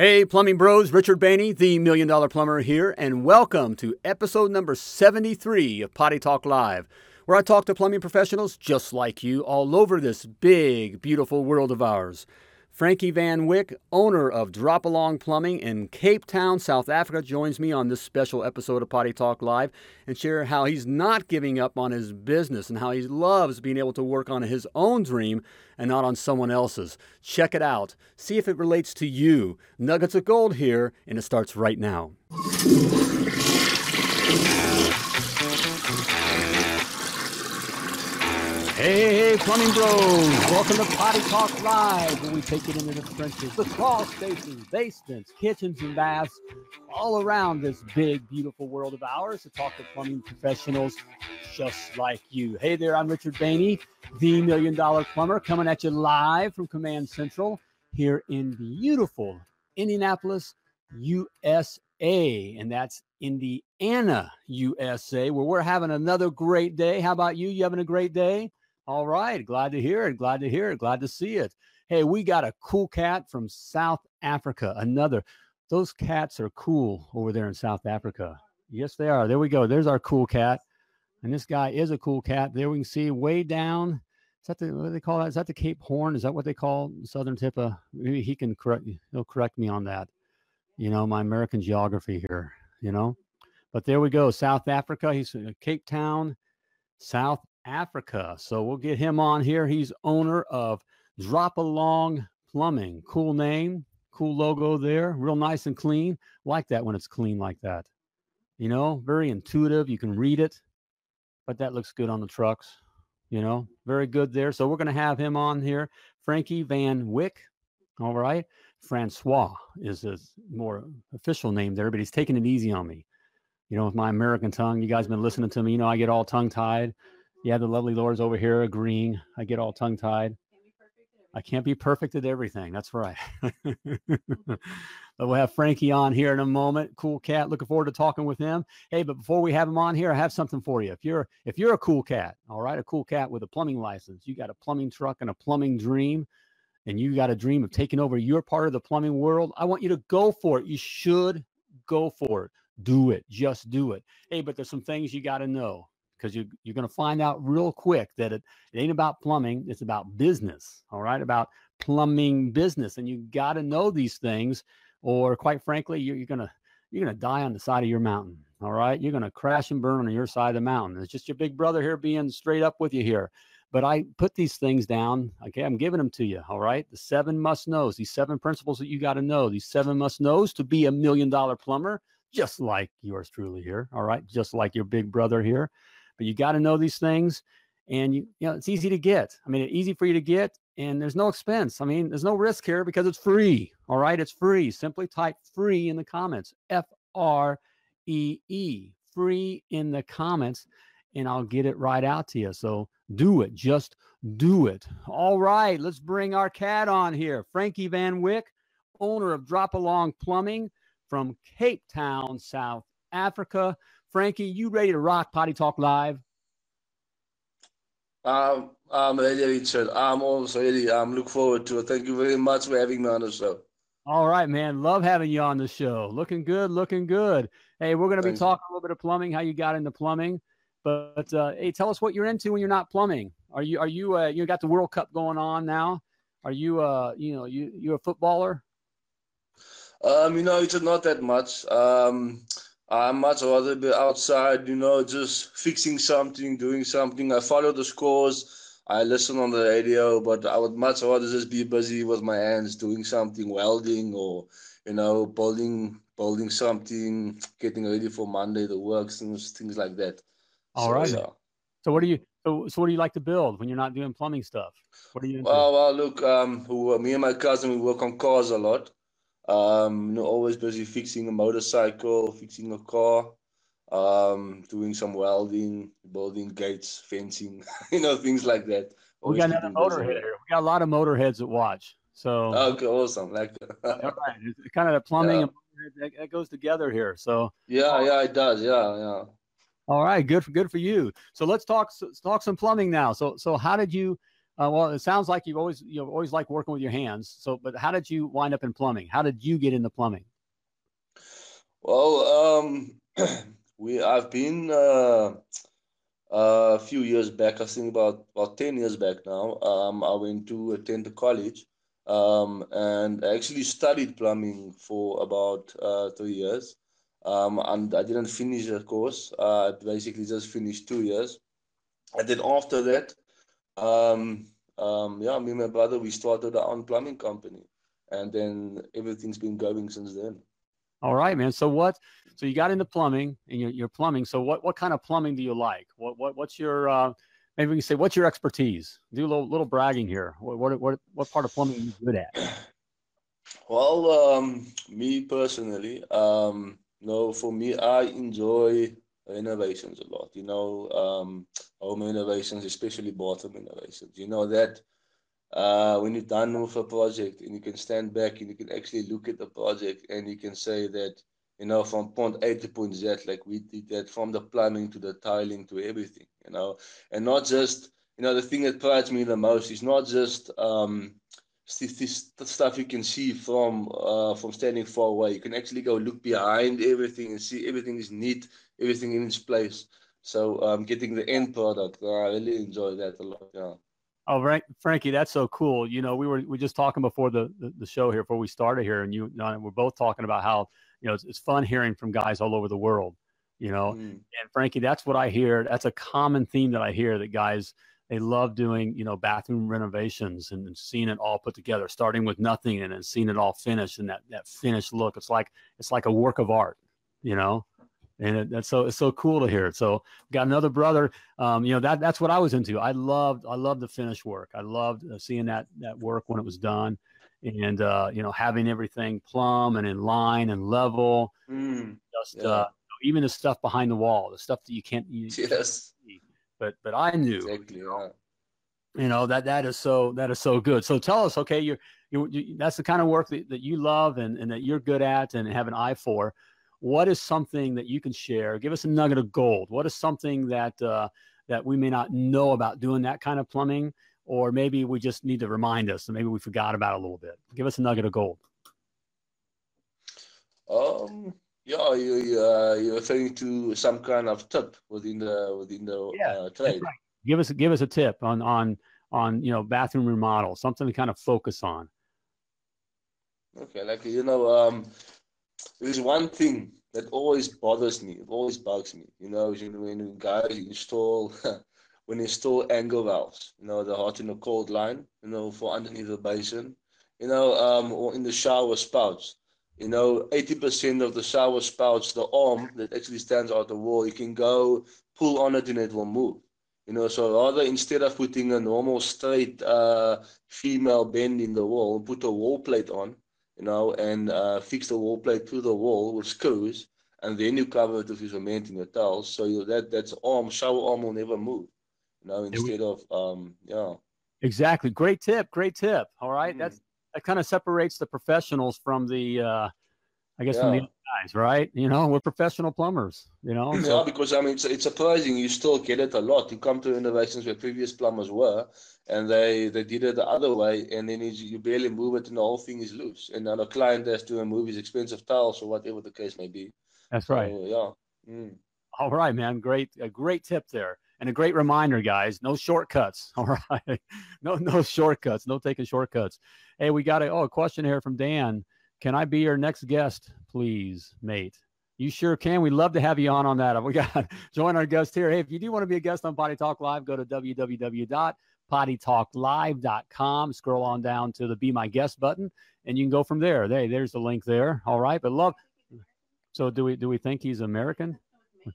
Hey, plumbing bros, Richard Bainey, the Million Dollar Plumber here, and welcome to episode number 73 of Potty Talk Live, where I talk to plumbing professionals just like you all over this big, beautiful world of ours. Frankie Van Wyck, owner of Drop Along Plumbing in Cape Town, South Africa, joins me on this special episode of Potty Talk Live and share how he's not giving up on his business and how he loves being able to work on his own dream and not on someone else's. Check it out. See if it relates to you. Nuggets of gold here, and it starts right now. Hey, hey, plumbing bros! Welcome to Potty Talk Live, where we take it into the trenches, the crawl spaces, basements, kitchens, and baths, all around this big, beautiful world of ours to talk to plumbing professionals just like you. Hey there, I'm Richard Bainey, the Million Dollar Plumber, coming at you live from Command Central here in beautiful Indianapolis, USA, and that's Indiana, USA, where we're having another great day. How about you? You having a great day? All right. Glad to hear it. Glad to hear it. Glad to see it. Hey, we got a cool cat from South Africa. Another. Those cats are cool over there in South Africa. Yes, they are. There we go. There's our cool cat. And this guy is a cool cat. There we can see way down. Is that the what do they call that? Is that the Cape Horn? Is that what they call southern tip of maybe he can correct he'll correct me on that. You know, my American geography here, you know. But there we go. South Africa. He's in Cape Town, South Africa. So we'll get him on here. He's owner of Drop Along Plumbing. Cool name, cool logo there. Real nice and clean. Like that when it's clean like that. You know, very intuitive. You can read it, but that looks good on the trucks. You know, very good there. So we're going to have him on here. Frankie Van Wyck. All right. Francois is his more official name there, but he's taking it easy on me. You know, with my American tongue, you guys been listening to me. You know, I get all tongue tied. Yeah, the lovely Laura's over here agreeing. I get all tongue tied. I can't be perfect at everything. That's right. but we'll have Frankie on here in a moment. Cool cat. Looking forward to talking with him. Hey, but before we have him on here, I have something for you. If you're if you're a cool cat, all right, a cool cat with a plumbing license, you got a plumbing truck and a plumbing dream, and you got a dream of taking over your part of the plumbing world, I want you to go for it. You should go for it. Do it. Just do it. Hey, but there's some things you got to know because you, you're going to find out real quick that it, it ain't about plumbing it's about business all right? About plumbing business and you got to know these things or quite frankly you're, you're going to you're going to die on the side of your mountain all right? You're going to crash and burn on your side of the mountain. It's just your big brother here being straight up with you here. But i put these things down okay? I'm giving them to you all right? The seven must knows these seven principles that you got to know these seven must knows to be a million dollar plumber just like yours truly here all right? Just like your big brother here but you got to know these things and you, you know it's easy to get. I mean it's easy for you to get and there's no expense. I mean there's no risk here because it's free all right? It's free. Simply type free in the comments f r e e free in the comments and i'll get it right out to you. So do it. Just do it. All right let's bring our cat on here. Frankie van wyck owner of drop along plumbing from cape town south africa Frankie, you ready to rock Potty Talk Live? Um, I'm ready, Richard. I'm also ready. I'm look forward to it. Thank you very much for having me on the show. All right, man. Love having you on the show. Looking good, looking good. Hey, we're going to be talking a little bit of plumbing, how you got into plumbing. But uh, hey, tell us what you're into when you're not plumbing. Are you are you uh, you got the World Cup going on now? Are you uh you know you you a footballer? Um, you know, it's not that much. Um, I much rather be outside, you know, just fixing something, doing something. I follow the scores, I listen on the radio, but I would much rather just be busy with my hands, doing something, welding or, you know, building, building something, getting ready for Monday, the works, and things like that. All so, right. Yeah. So what do you? So, so what do you like to build when you're not doing plumbing stuff? What are you? Into? Well, well, look, um, me and my cousin we work on cars a lot. Um, you know, always busy fixing a motorcycle, fixing a car, um, doing some welding, building gates, fencing, you know, things like that. Always we got another motorhead here. We got a lot of motorheads that watch. So okay, awesome. Like all right, it's kind of the plumbing yeah. and that goes together here. So yeah, yeah, it does. Yeah, yeah. All right, good for good for you. So let's talk let's talk some plumbing now. So so how did you Uh, well, it sounds like you've always you always liked working with your hands. So, but how did you wind up in plumbing? How did you get into plumbing? Well, um, we I've been uh, a few years back. I think about about ten years back now. Um, I went to attend the college, um, and I actually studied plumbing for about uh, three years. Um, and I didn't finish the course. Uh, I basically just finished two years, and then after that, um, um, yeah, me and my brother we started our own plumbing company, and then everything's been going since then. All right, man. So what? So you got into plumbing, and you're, you're plumbing. So what? What kind of plumbing do you like? What? What? What's your? Uh, maybe we can say what's your expertise? Do a little, little bragging here. What? What? What? What part of plumbing are you good at? Well, um, me personally, um, no, for me, I enjoy renovations a lot. You know, um, home innovations, especially bathroom innovations. You know that uh, when you're done with a project and you can stand back and you can actually look at the project and you can say that, you know, from point A to point Z, like we did that from the plumbing to the tiling to everything, you know, and not just, you know, the thing that prides me the most is not just um, this, stuff you can see from uh, from standing far away. You can actually go look behind everything and see everything is neat, everything in its place. So um, getting the end product, uh, I really enjoy that a lot. Yeah. Oh, Frank, Frankie, that's so cool. You know, we were we just talking before the, the, the show here, before we started here, and you, you know, we're both talking about how you know it's, it's, fun hearing from guys all over the world. You know, mm. and Frankie, that's what I hear. That's a common theme that I hear that guys they love doing you know bathroom renovations and, and seeing it all put together, starting with nothing and then seeing it all finished and that that finished look. It's like it's like a work of art. You know, and it, that's so it's so cool to hear it. So got another brother. Um, you know that that's what I was into. I loved I loved the finished work. I loved uh, seeing that that work when it was done, and uh, you know having everything plumb and in line and level. Mm, just yeah. uh, even the stuff behind the wall, the stuff that you can't. You, yes. But but I knew. Exactly. You know, you know that that is so that is so good. So tell us, okay, you're you, you that's the kind of work that, that you love and, and that you're good at and have an eye for what is something that you can share? Give us a nugget of gold. What is something that uh, that we may not know about doing that kind of plumbing, or maybe we just need to remind us, and maybe we forgot about a little bit. Give us a nugget of gold. Um. Yeah, you, uh, you're referring to some kind of tip within the within the yeah, uh, trade. Right. Give us give us a tip on on on you know bathroom remodel, something to kind of focus on. Okay, like you know, um, there's one thing that always bothers me, it always bugs me, you know, when guys install when install angle valves, you know, the hot and the cold line, you know, for underneath the basin, you know, um, or in the shower spouts. You know, 80% of the shower spouts, the arm that actually stands out the wall, you can go pull on it and it will move. You know, so rather instead of putting a normal straight uh, female bend in the wall, put a wall plate on, you know, and uh, fix the wall plate to the wall with screws, and then you cover it with your cementing the tiles. So you, that that's arm shower arm will never move. You know, instead of um, yeah. Exactly. Great tip. Great tip. All right. mm-hmm. That's that kind of separates the professionals from the uh, I guess yeah. from the guys, right? You know, we're professional plumbers, you know. So. Yeah, because I mean, it's, it's surprising you still get it a lot. You come to innovations where previous plumbers were, and they they did it the other way, and then you barely move it, and the whole thing is loose. And then a client has to remove his expensive tiles or whatever the case may be. That's right. So, yeah. Mm. All right, man. Great, a great tip there, and a great reminder, guys. No shortcuts. All right, no no shortcuts. No taking shortcuts. Hey, we got a oh a question here from Dan. Can I be your next guest, please, mate? You sure can. We'd love to have you on on that. We got join our guest here. Hey, if you do want to be a guest on Potty Talk Live, go to www.pottytalklive.com. Scroll on down to the Be My Guest button, and you can go from there. Hey, there's the link there. All right, but love. So do we do we think he's American?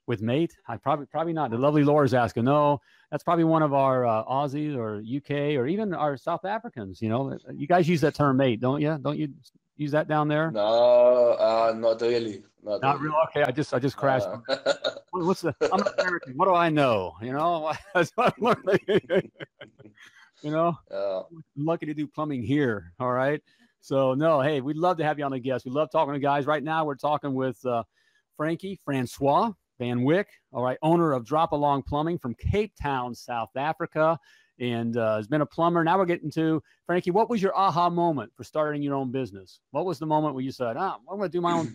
With mate? I probably probably not. The lovely Laura's asking. No, that's probably one of our uh, Aussies or UK or even our South Africans. You know, you guys use that term mate, don't you? Don't you use that down there? No, uh, not really. Not, not really. Okay, I just I just crashed. Uh. What's the? I'm American. What do I know? You know, you know, yeah. I'm lucky to do plumbing here. All right. So no, hey, we'd love to have you on the guest. We love talking to guys. Right now, we're talking with uh, Frankie Francois Van Wyck, all right, owner of Drop Along Plumbing from Cape Town, South Africa. and uh, has been a plumber. Now we're getting to Frankie. What was your aha moment for starting your own business? What was the moment where you said, "Ah, I'm going to do my own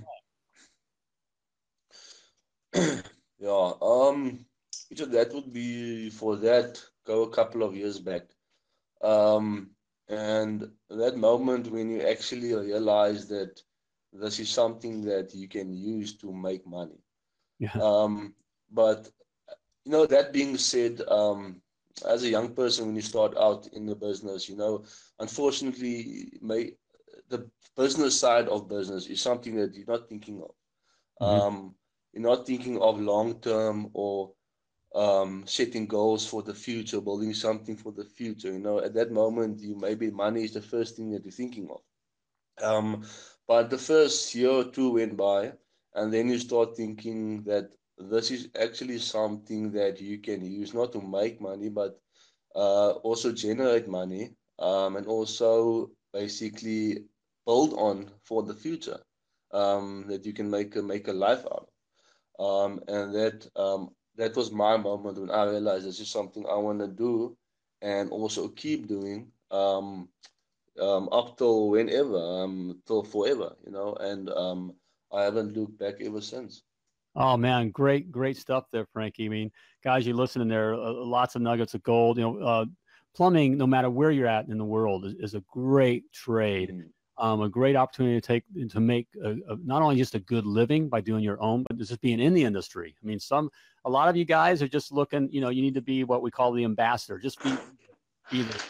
thing"? yeah, um, that would be for that go a couple of years back, um, and that moment when you actually realize that this is something that you can use to make money. Yeah. Um, but you know, that being said, um, as a young person, when you start out in the business, you know, unfortunately, may, the business side of business is something that you're not thinking of. Mm-hmm. Um, you're not thinking of long term or um, setting goals for the future, building something for the future. You know, at that moment, you maybe money is the first thing that you're thinking of. Um, but the first year or two went by, and then you start thinking that this is actually something that you can use not to make money, but uh, also generate money um, and also basically build on for the future um, that you can make a, make a life out of. Um, and that um, that was my moment when I realized this is something I want to do and also keep doing um, um, up till whenever, um, till forever, you know. And um, I haven't looked back ever since. Oh man, great, great stuff there, Frankie. I mean, guys, you listening there, uh, lots of nuggets of gold. You know, uh, plumbing, no matter where you're at in the world, is, is a great trade. Mm-hmm. Um, a great opportunity to take to make a, a, not only just a good living by doing your own, but just being in the industry. I mean, some a lot of you guys are just looking. You know, you need to be what we call the ambassador. Just be be the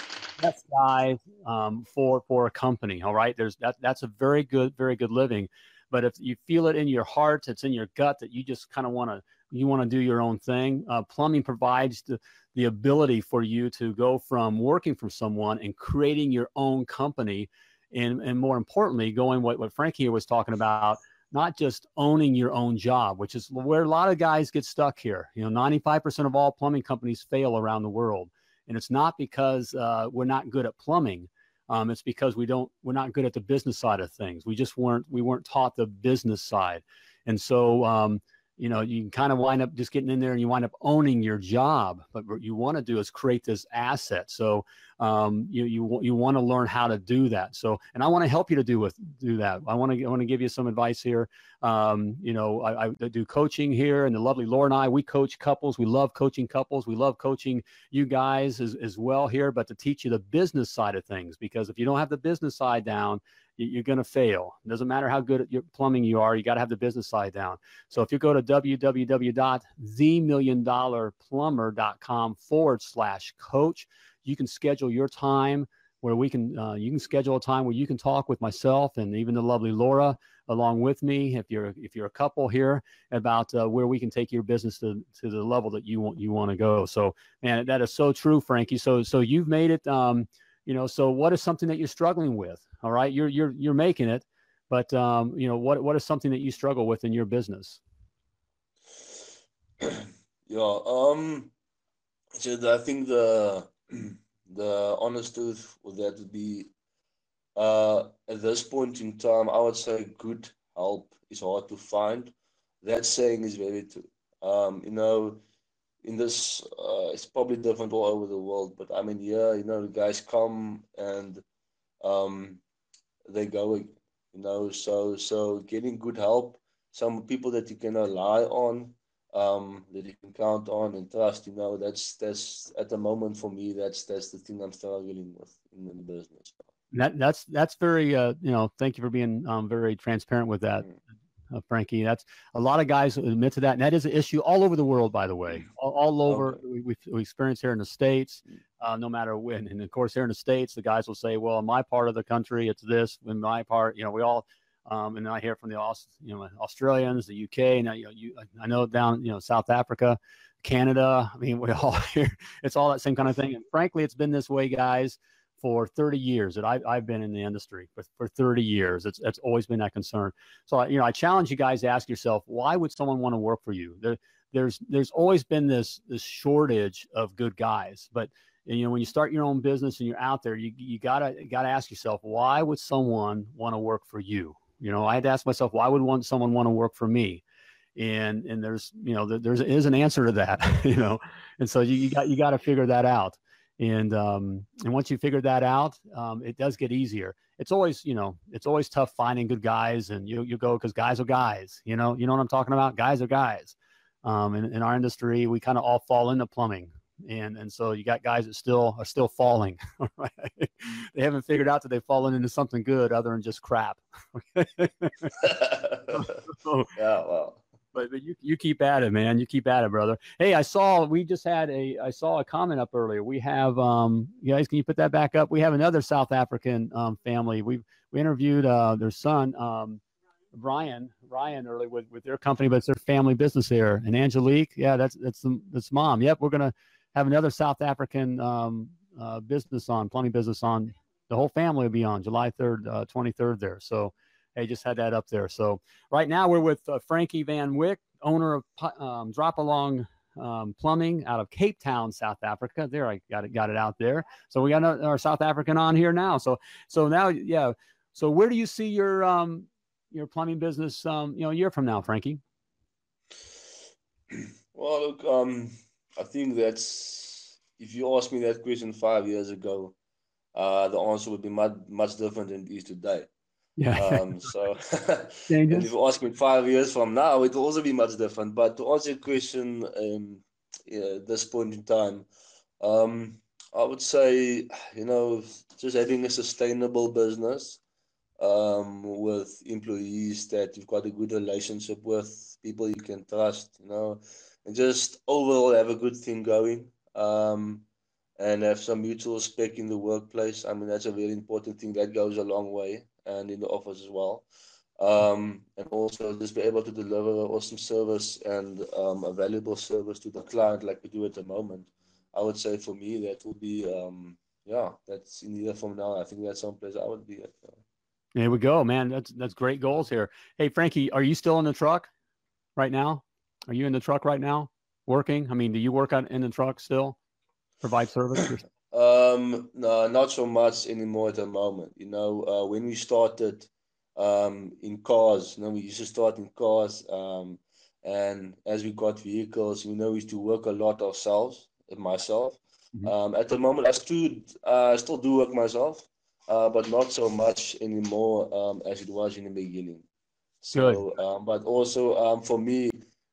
best guy um, for for a company. All right, there's that. That's a very good, very good living. But if you feel it in your heart, it's in your gut that you just kind of want to you want to do your own thing. Uh, plumbing provides the, the ability for you to go from working for someone and creating your own company, and and more importantly, going what what Frankie was talking about. Not just owning your own job, which is where a lot of guys get stuck here. You know, 95% of all plumbing companies fail around the world. And it's not because uh, we're not good at plumbing um, it's because we don't we're not good at the business side of things. We just weren't we weren't taught the business side, and so um, you know you can kind of wind up just getting in there and you wind up owning your job. But what you want to do is create this asset. So um, you you you want to learn how to do that. So, and I want to help you to do with do that. I want to I want to give you some advice here. Um, you know, I, I, do coaching here, and the lovely Laura and I we coach couples. We love coaching couples. We love coaching you guys as, as well here, but to teach you the business side of things because if you don't have the business side down, you're going to fail. It doesn't matter how good at your plumbing you are, you got to have the business side down. So if you go to www.themilliondollarplumber.com forward slash coach, you can schedule your time where we can uh, you can schedule a time where you can talk with myself and even the lovely Laura along with me if you're if you're a couple here about uh, where we can take your business to, to the level that you want you want to go. So man, that is so true, Frankie. So so you've made it. Um, you know, so what is something that you're struggling with? All right, you're you're you're making it, but um, you know what what is something that you struggle with in your business? Yeah, um, so I think the the honest truth would that would be uh, at this point in time, I would say good help is hard to find. That saying is very true. Um, you know, in this, uh, it's probably different all over the world, but I mean, yeah, you know, the guys come and um, they go, you know, so so getting good help, some people that you can rely on, um, that you can count on and trust. You know, that's that's at the moment for me. That's that's the thing I'm struggling with in, in the business. That that's that's very uh, you know. Thank you for being um, very transparent with that. Uh, Frankie. That's a lot of guys admit to that, and that is an issue all over the world, by the way, mm. all, all over. Okay. We, we, we, experience here in the states, mm. uh, no matter when. And of course, here in the states, the guys will say, "Well, in my part of the country, it's this. In my part, you know, we all um, and I hear from the you know Australians, the UK, and you know, you, I know down you know South Africa, Canada. I mean, we all hear it's all that same kind of thing. And frankly, it's been this way, guys, for 30 years that I, I've been in the industry for, for 30 years. It's it's always been that concern. So you know, I challenge you guys to ask yourself, why would someone want to work for you? There, there's there's always been this this shortage of good guys, but you know when you start your own business and you're out there you, you gotta gotta ask yourself why would someone want to work for you you know, I had to ask myself, why would someone want to work for me? And and there's you know there, there's is an answer to that, you know, and so you, you got you got to figure that out. And um, and once you figure that out, um, it does get easier. It's always you know it's always tough finding good guys, and you you go because guys are guys. You know you know what I'm talking about. Guys are guys. Um, in, in our industry, we kind of all fall into plumbing, and and so you got guys that still are still falling. Right? they haven't figured out that they've fallen into something good other than just crap. so, yeah, well but, but you you keep at it, man. You keep at it, brother. Hey, I saw we just had a I saw a comment up earlier. We have um you guys, can you put that back up? We have another South African um family. We we interviewed uh their son um Brian Ryan early with with their company, but it's their family business here. And Angelique, yeah, that's that's that's mom. Yep, we're gonna have another South African um uh, business on plumbing business on. The whole family will be on July third, uh, twenty third there. So I just had that up there. So right now we're with uh, Frankie Van Wyk, owner of um, Drop Along um, Plumbing out of Cape Town, South Africa. There, I got it, got it out there. So we got our South African on here now. So, so now, yeah. So where do you see your um, your plumbing business, um, you know, a year from now, Frankie? Well, look, um, I think that's if you asked me that question five years ago, uh, the answer would be much much different than it is today. Yeah. Um, so, and if you ask me five years from now, it will also be much different. But to answer your question, um, yeah, at this point in time, um, I would say, you know, just having a sustainable business um, with employees that you've got a good relationship with, people you can trust, you know, and just overall have a good thing going. Um, and have some mutual respect in the workplace. I mean, that's a very important thing that goes a long way and in the office as well. Um, and also just be able to deliver awesome service and um, a valuable service to the client like we do at the moment. I would say for me that would be um, yeah, that's in year from now. I think that's someplace I would be at. There we go, man. That's that's great goals here. Hey Frankie, are you still in the truck right now? Are you in the truck right now working? I mean, do you work on in the truck still? Provide service? Um, no, not so much anymore at the moment. You know, uh, when we started um, in cars, you know, we used to start in cars, um, and as we got vehicles, you know, we used to work a lot ourselves, myself. Mm-hmm. Um, at the moment, I still, uh, still do work myself, uh, but not so much anymore um, as it was in the beginning. So, um, but also um, for me,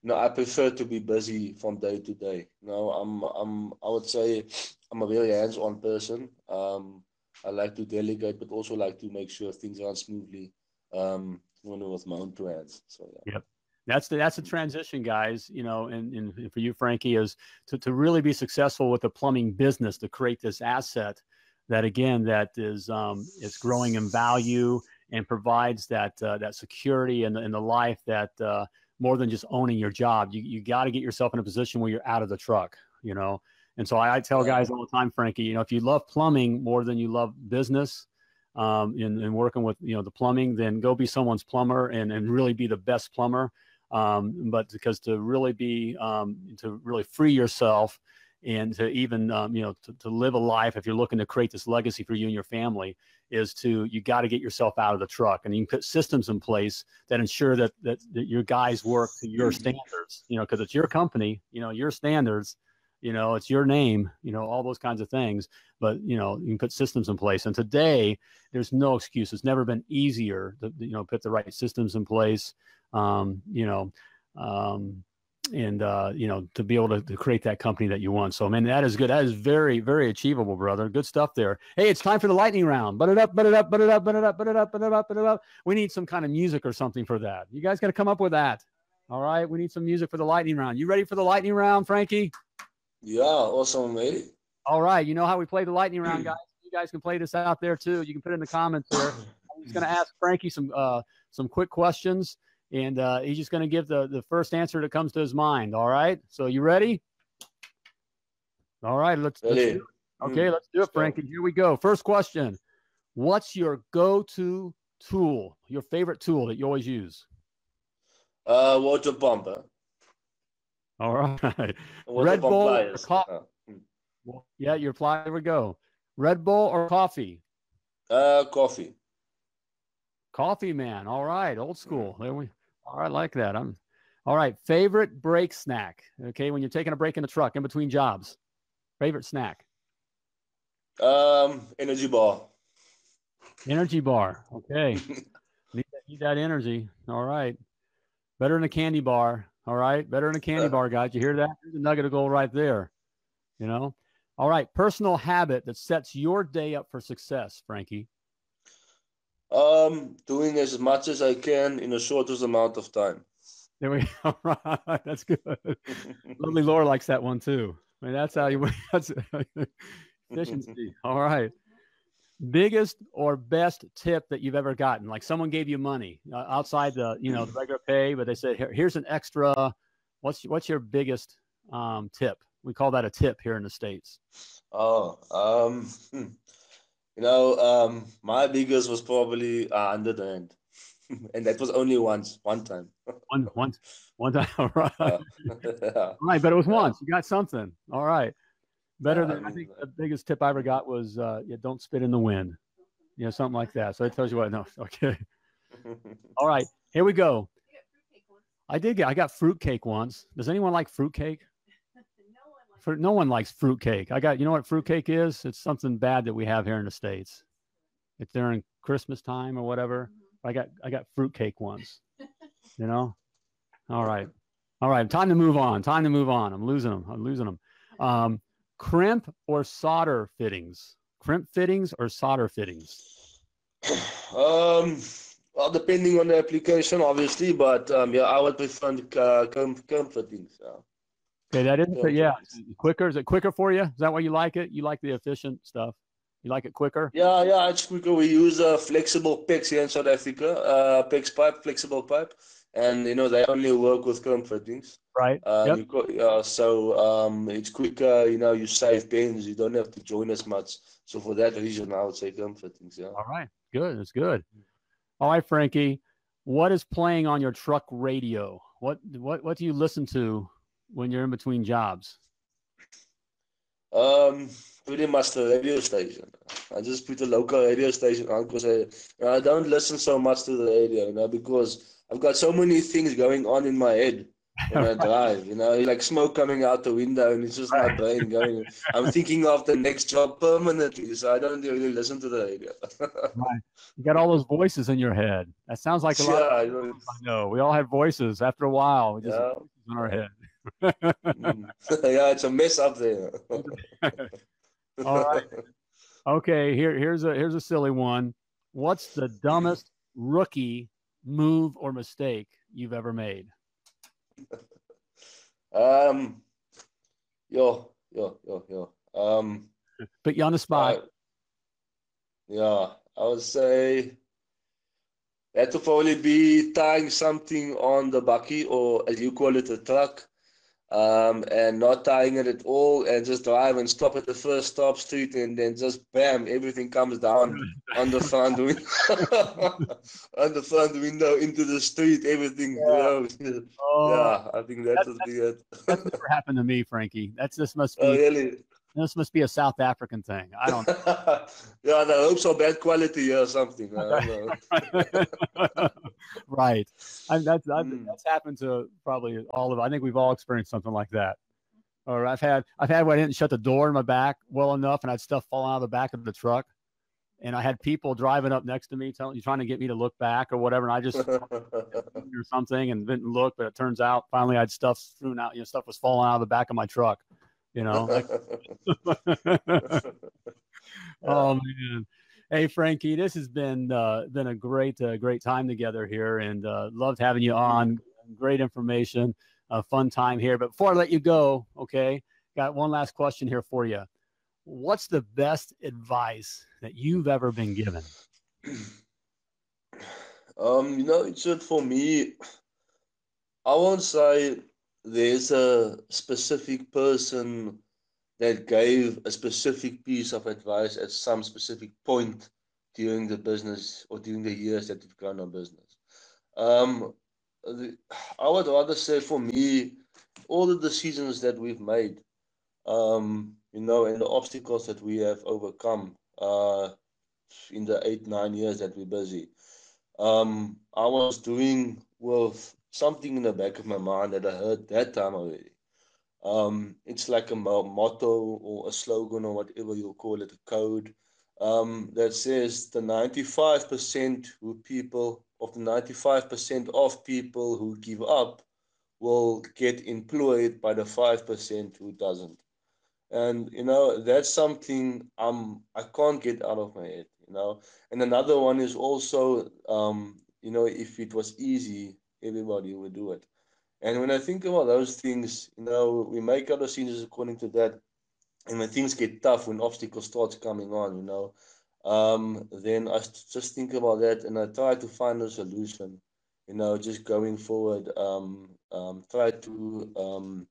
know, I prefer to be busy from day to day. No, I'm, I'm, I would say I'm a very hands-on person. Um, I like to delegate, but also like to make sure things run smoothly. Um, with my own two hands. So yeah. Yep. That's the that's the transition, guys. You know, and, and for you, Frankie, is to, to really be successful with the plumbing business to create this asset that again that is um, is growing in value and provides that uh, that security and, and the life that uh, more than just owning your job. You you got to get yourself in a position where you're out of the truck. You know, and so I, I, tell guys all the time, Frankie, you know, if you love plumbing more than you love business um, and, and, working with, you know, the plumbing, then go be someone's plumber and, and really be the best plumber. Um, but because to really be, um, to really free yourself and to even, um, you know, to, to live a life, if you're looking to create this legacy for you and your family, is to, you got to get yourself out of the truck and you can put systems in place that ensure that, that, that your guys work to your mm-hmm. standards, you know, because it's your company, you know, your standards you know it's your name you know all those kinds of things. But you know you can put systems in place and today there's no excuse. It's never been easier to you know put the right systems in place. Um, you know um, and uh, you know to be able to, to, create that company that you want. So man that is good. That is very very achievable brother. Good stuff there. Hey it's time for the lightning round. But it up but it up but it up but it up but it up but it up but it up. We need some kind of music or something for that. You guys got to come up with that. All right? We need some music for the lightning round. You ready for the lightning round frankie? Yeah, awesome, mate. All right. You know how we play the lightning round, guys. You guys can play this out there too. You can put it in the comments there. I'm just going to ask Frankie some uh, some quick questions, and uh, he's just going to give the, the first answer that comes to his mind. All right. So you ready? All right. Let's, let's do it. Okay, mm, let's do it, Frankie. Here we go. First question. What's your go-to tool, your favorite tool that you always use? Uh, water pump. All right. Red Bull or coffee? Oh. Hmm. Yeah, your fly. There we go. Red Bull or coffee? Uh, coffee. Coffee, man. All right, old school. There we. Right, I like that. I'm. All right, favorite break snack. Okay, when you're taking a break in the truck in between jobs, favorite snack. Um, energy bar. Energy bar. Okay. need, that, need that energy. All right. Better than a candy bar. All right. Better than a candy bar, guys. You hear that? There's a nugget of gold right there. You know? All right. Personal habit that sets your day up for success, Frankie. Um, doing as much as I can in the shortest amount of time. There we go. Right. That's good. Lovely Laura likes that one too. I mean, that's how you that's efficiency. All right. Biggest or best tip that you've ever gotten? Like someone gave you money uh, outside the, you know, the regular pay, but they said, Here, here's an extra. What's, what's your biggest um, tip? We call that a tip here in the States. Oh, um, hmm. You know, um, my biggest was probably under the rand. and that was only once, one time. one, once, one time. All right. Yeah. All right, but it was once. You got something. All right. Better than I think the biggest tip I ever got was uh, yeah, don't spit in the wind. You know, something like that. So it tells you what. No, okay. All right, here we go. I did get. I got fruitcake once. Does anyone like fruitcake? For, no one likes fruitcake. I got. You know what fruitcake is? It's something bad that we have here in the states. It's during Christmas time or whatever. I got. I got fruitcake once. You know. All right. All right. Time to move on. Time to move on. I'm losing them. I'm losing them. Um, crimp or solder fittings? Crimp fittings or solder fittings? Um, well, depending on the application, obviously, but um, yeah, I would prefer uh, crimp, crimp fittings. Yeah. Okay, that is, not yeah, quicker. Is it quicker for you? Is that why you like it? You like the efficient stuff? You like it quicker? Yeah, yeah, it's quicker. We use a flexible PEX here in South Africa, uh, PEX pipe, flexible pipe, and you know they only work with crimp fittings. Right. Um, yep. got, uh, so um, it's quicker. You know, you save pins. You don't have to join as much. So for that reason, I would say crimp fittings. Yeah. All right. Good. It's good. All right, Frankie. What is playing on your truck radio? What what what do you listen to when you're in between jobs? Um, pretty much the radio station. I just put the local radio station on because I I don't listen so much to the radio, you know, because I've got so many things going on in my head when I drive. You know, like smoke coming out the window, and it's just my brain going. I'm thinking of the next job permanently, so I don't really listen to the radio. right. You got all those voices in your head. That sounds like a lot. Yeah, of, I, know. We all have voices. After a while, we just yeah. in our head. Mm. yeah, it's a mess up there. all right. Okay. Here, here's a here's a silly one. What's the dumbest rookie move or mistake you've ever made? um, yo, yo, yo, yo. Um, put you on the spot. Uh, yeah, I would say that would probably be tying something on the bakkie or as you call it, a truck um, and not tying it at all and just drive and stop at the first stop street and then just bam, everything comes down on the front window, on the front window into the street, everything. Yeah, oh, yeah I think that would be it. That's never happened to me, Frankie. That's this must be. Oh, really? This must be a South African thing. I don't know. yeah, I hope so. Bad quality or something. right. I, that's I, mm. that's happened to probably all of. I think we've all experienced something like that. Or I've had I've had where I didn't shut the door in my back well enough, and I had stuff falling out of the back of the truck, and I had people driving up next to me, telling you trying to get me to look back or whatever, and I just or something and didn't look, but it turns out finally I had stuff strewn out. You know, stuff was falling out of the back of my truck you know. Like, oh man. Hey Frankie, this has been uh, been a great uh, great time together here, and uh, loved having you on. Great information, a fun time here. But before I let you go, okay, got one last question here for you. What's the best advice that you've ever been given? Um, you know, it's just for me. I won't say there's a specific person that gave a specific piece of advice at some specific point during the business or during the years that we've gone on business. Um, the, I would rather say for me, all the decisions that we've made, um, you know, and the obstacles that we have overcome uh, in the eight, nine years that we're busy. Um, I was doing with something in the back of my mind that I heard that time already. Um, it's like a motto or a slogan or whatever you call it, a code um, that says the 95% who people of the 95% of people who give up will get employed by the 5% who doesn't. And you know that's something I'm I can't get out of my head. You know, and another one is also um, you know if it was easy, everybody would do it. And when I think about those things, you know, we make our decisions according to that. And when things get tough, when obstacles starts coming on, you know, um, then I just think about that and I try to find a solution. You know, just going forward, um, um, try to um,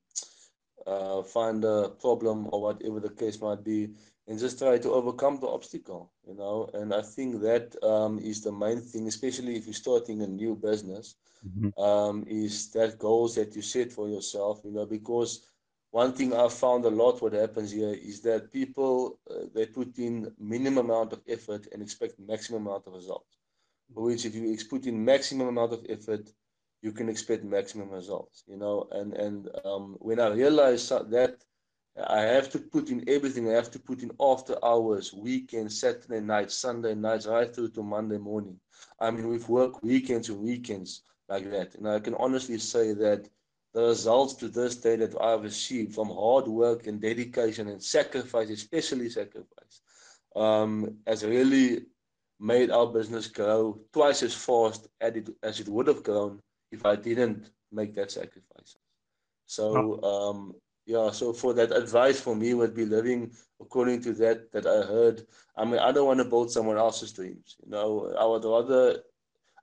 uh, find a problem or whatever the case might be, and just try to overcome the obstacle. You know, and I think that um, is the main thing, especially if you're starting a new business mm-hmm. um, is that goals that you set for yourself, you know, because one thing I've found a lot what happens here is that people, uh, they put in minimum amount of effort and expect maximum amount of results. Which if you put in maximum amount of effort, you can expect maximum results, you know, and, and um, when I realized that I have to put in everything. I have to put in after hours, weekends, Saturday nights, Sunday nights, right through to Monday morning. I mean, we've worked weekends and weekends like that. And I can honestly say that the results to this day that I've achieved from hard work and dedication and sacrifice, especially sacrifice, um, has really made our business grow twice as fast as it, as it would have grown if I didn't make that sacrifice. So, um, yeah, so for that advice for me would be living according to that that I heard. I mean, I don't want to build someone else's dreams. You know, I would rather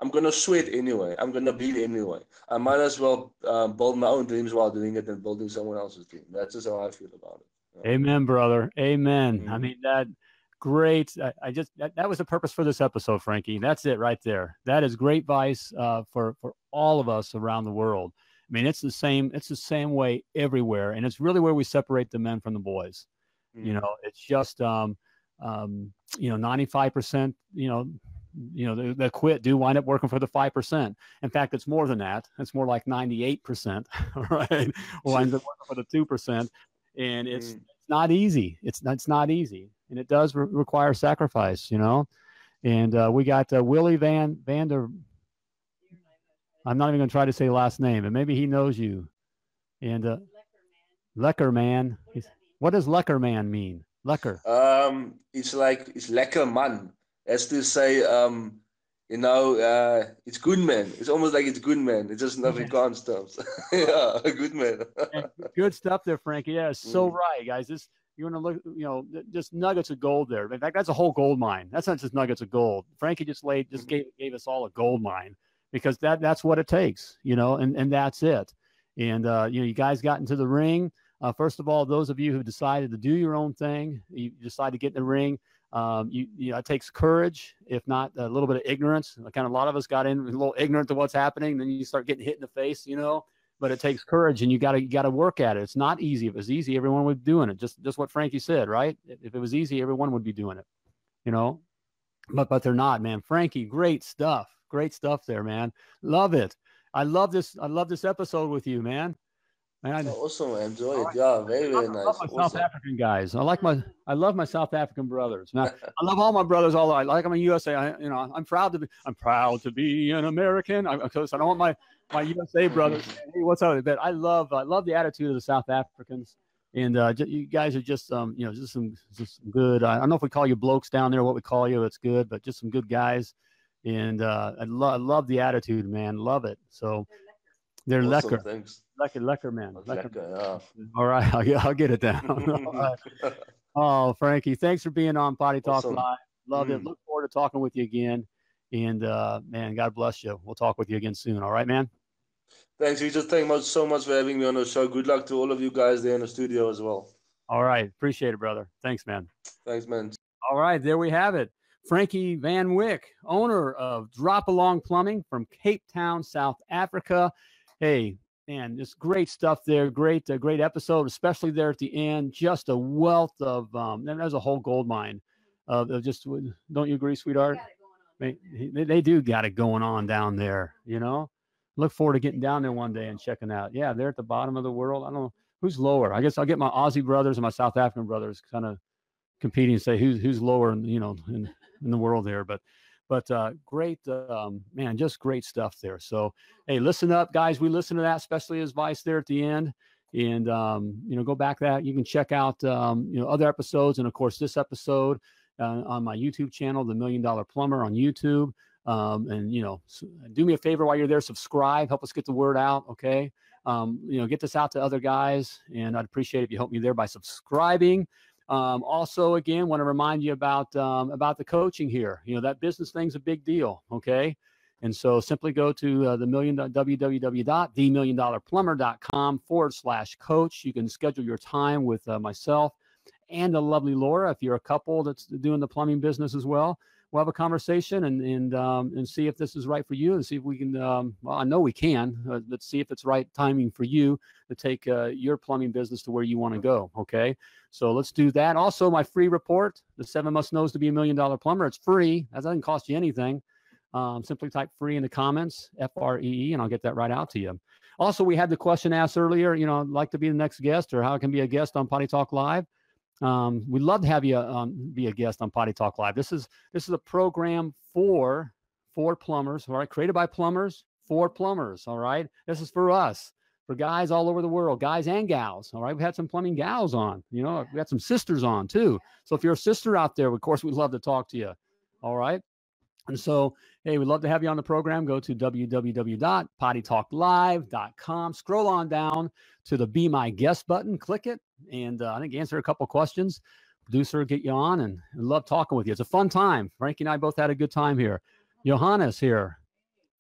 I'm gonna sweat anyway. I'm gonna bleed anyway. I might as well um, build my own dreams while doing it than building someone else's dream. That's just how I feel about it. Amen, brother. Amen. Mm-hmm. I mean that great. I, I just that, that, was the purpose for this episode, Frankie. That's it right there. That is great advice uh, for for all of us around the world. I mean, it's the same. It's the same way everywhere, and it's really where we separate the men from the boys. Mm-hmm. You know, it's just um, um, you know, ninety five percent. You know, you know, that quit do wind up working for the 5%. In fact, it's more than that. It's more like 98%, right? Winds up working for the 2%. And it's, mm. it's not easy. It's, it's not easy. And it does re- require sacrifice, you know? And uh, we got uh, Willie Van Vander. I'm not even going to try to say last name, and maybe he knows you. And uh, Lekker man. What does Lekker man mean? Lekker. Um, it's like it's lekker man as to say, um, you know, uh, it's good man. It's almost like it's good man. It's just nothing yeah. stuff. yeah, good man. good stuff there, Frankie. Yeah, so mm. right, guys. This you want to look, you know, just nuggets of gold there. In fact, that's a whole gold mine. That's not just nuggets of gold. Frankie just laid, just gave gave us all a gold mine because that that's what it takes, you know, and and that's it. And uh, you know, you guys got into the ring. Uh, first of all, those of you who decided to do your own thing, you decide to get in the ring. Um, you, you know, it takes courage, if not a little bit of ignorance. Kind of a lot of us got in a little ignorant to what's happening. Then you start getting hit in the face, you know. But it takes courage, and you got to you got to work at it. It's not easy. If it was easy, everyone would be doing it. Just just what Frankie said, right? If it was easy, everyone would be doing it, you know. But but they're not, man. Frankie, great stuff, great stuff there, man. Love it. I love this. I love this episode with you, man. Man, awesome. Enjoy it. Yeah, very, very nice. I love my awesome. South African guys. I like my, I love my South African brothers. Now, I love all my brothers. All I like. I'm a USA. I, you know, I'm proud to be. I'm proud to be an American. I, because I don't want my my USA brothers. hey, what's up? But I love, I love the attitude of the South Africans. And uh, you guys are just, um, you know, just some, just some good. I don't know if we call you blokes down there, what we call you. It's good, but just some good guys. And uh, I, lo- I love the attitude, man. Love it. So they're awesome, lekker. Thanks. Lekker, lekker, man. Lekker, lekker yeah. All right, I'll, I'll get it down. Oh, Frankie, thanks for being on Potty Talk awesome. Live. Love mm. it. Look forward to talking with you again. And uh, man, God bless you. We'll talk with you again soon. All right, man. Thanks, we Just Thank you so much for having me on the show. Good luck to all of you guys there in the studio as well. All right. Appreciate it, brother. Thanks, man. Thanks, man. All right. There we have it. Frankie Van Wyk, owner of Drop Along Plumbing from Cape Town, South Africa hey, man, just great stuff there. Great, uh, great episode, especially there at the end. Just a wealth of, um, and there's a whole gold mine of, of just, don't you agree, sweetheart? They, they do got it going on down there, you know? Look forward to getting down there one day and checking out. Yeah, they're at the bottom of the world. I don't know who's lower? I guess I'll get my Aussie brothers and my South African brothers kind of competing and say who's who's lower, you know, in, in the world there. But but uh, great, um, man, just great stuff there. So hey, listen up, guys. We listen to that, especially his advice there at the end. And um, you know, go back that you can check out um, you know other episodes, and of course this episode uh, on my YouTube channel, The Million Dollar Plumber on YouTube. Um, and you know, do me a favor while you're there, subscribe, help us get the word out. Okay, um, you know, get this out to other guys, and I'd appreciate if you help me there by subscribing. Um, also, again, want to remind you about um, about the coaching here. You know, that business thing's a big deal. Okay. And so simply go to uh, the million www.themilliondollarplumber.com forward slash coach. You can schedule your time with uh, myself and the lovely Laura if you're a couple that's doing the plumbing business as well we'll have a conversation and and um, and see if this is right for you and see if we can. Um, well, I know we can. Uh, let's see if it's right timing for you to take uh, your plumbing business to where you want to go. Okay, so let's do that. Also, my free report, the seven must knows to be a million dollar plumber. It's free. That doesn't cost you anything. Um, simply type free in the comments, F R E E, and I'll get that right out to you. Also, we had the question asked earlier. You know, like to be the next guest, or how I can be a guest on Potty Talk Live. Um, we'd love to have you um, be a guest on Potty Talk Live. This is this is a program for for plumbers, all right, created by plumbers for plumbers. All right, this is for us, for guys all over the world, guys and gals. All right, we had some plumbing gals on. You know, we had some sisters on too. So if you're a sister out there, of course, we'd love to talk to you. All right. And so, hey, we'd love to have you on the program. Go to www.pottytalklive.com. Scroll on down to the Be My Guest button, click it, and uh, I think answer a couple questions. Producer, get you on, and, and love talking with you. It's a fun time. Frankie and I both had a good time here. Johannes here.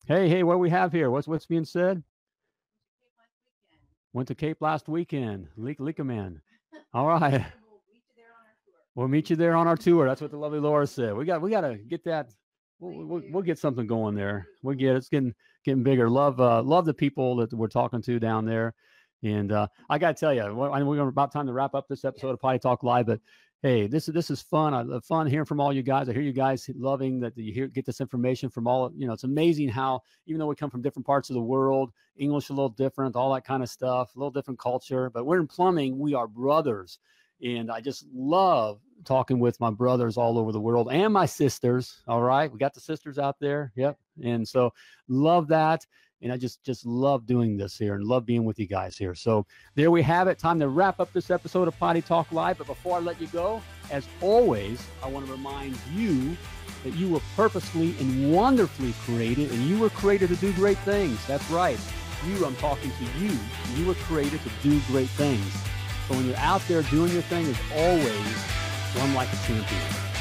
Hey, hey, what do we have here? What's what's being said? Went to Cape last weekend. Lekker man. All right. We'll meet you there on our tour. That's what the lovely Laura said. We got we got to get that we'll, we'll, we'll, get something going there. We'll get it's getting getting bigger. Love uh, love the people that we're talking to down there, and uh, I got to tell you, I know we're about time to wrap up this episode of Potty Talk Live, but hey, this is this is fun. I love fun hearing from all you guys. I hear you guys loving that you hear get this information from all. You know, it's amazing how even though we come from different parts of the world, English a little different, all that kind of stuff, a little different culture, but we're in plumbing. We are brothers, and I just love talking with my brothers all over the world and my sisters. All right. We got the sisters out there. Yep. And so love that. And I just just love doing this here and love being with you guys here. So there we have it. Time to wrap up this episode of Potty Talk Live. But before I let you go, as always, I want to remind you that you were purposefully and wonderfully created and you were created to do great things. That's right. You, I'm talking to you. You were created to do great things. So when you're out there doing your thing, as always, run like a champion.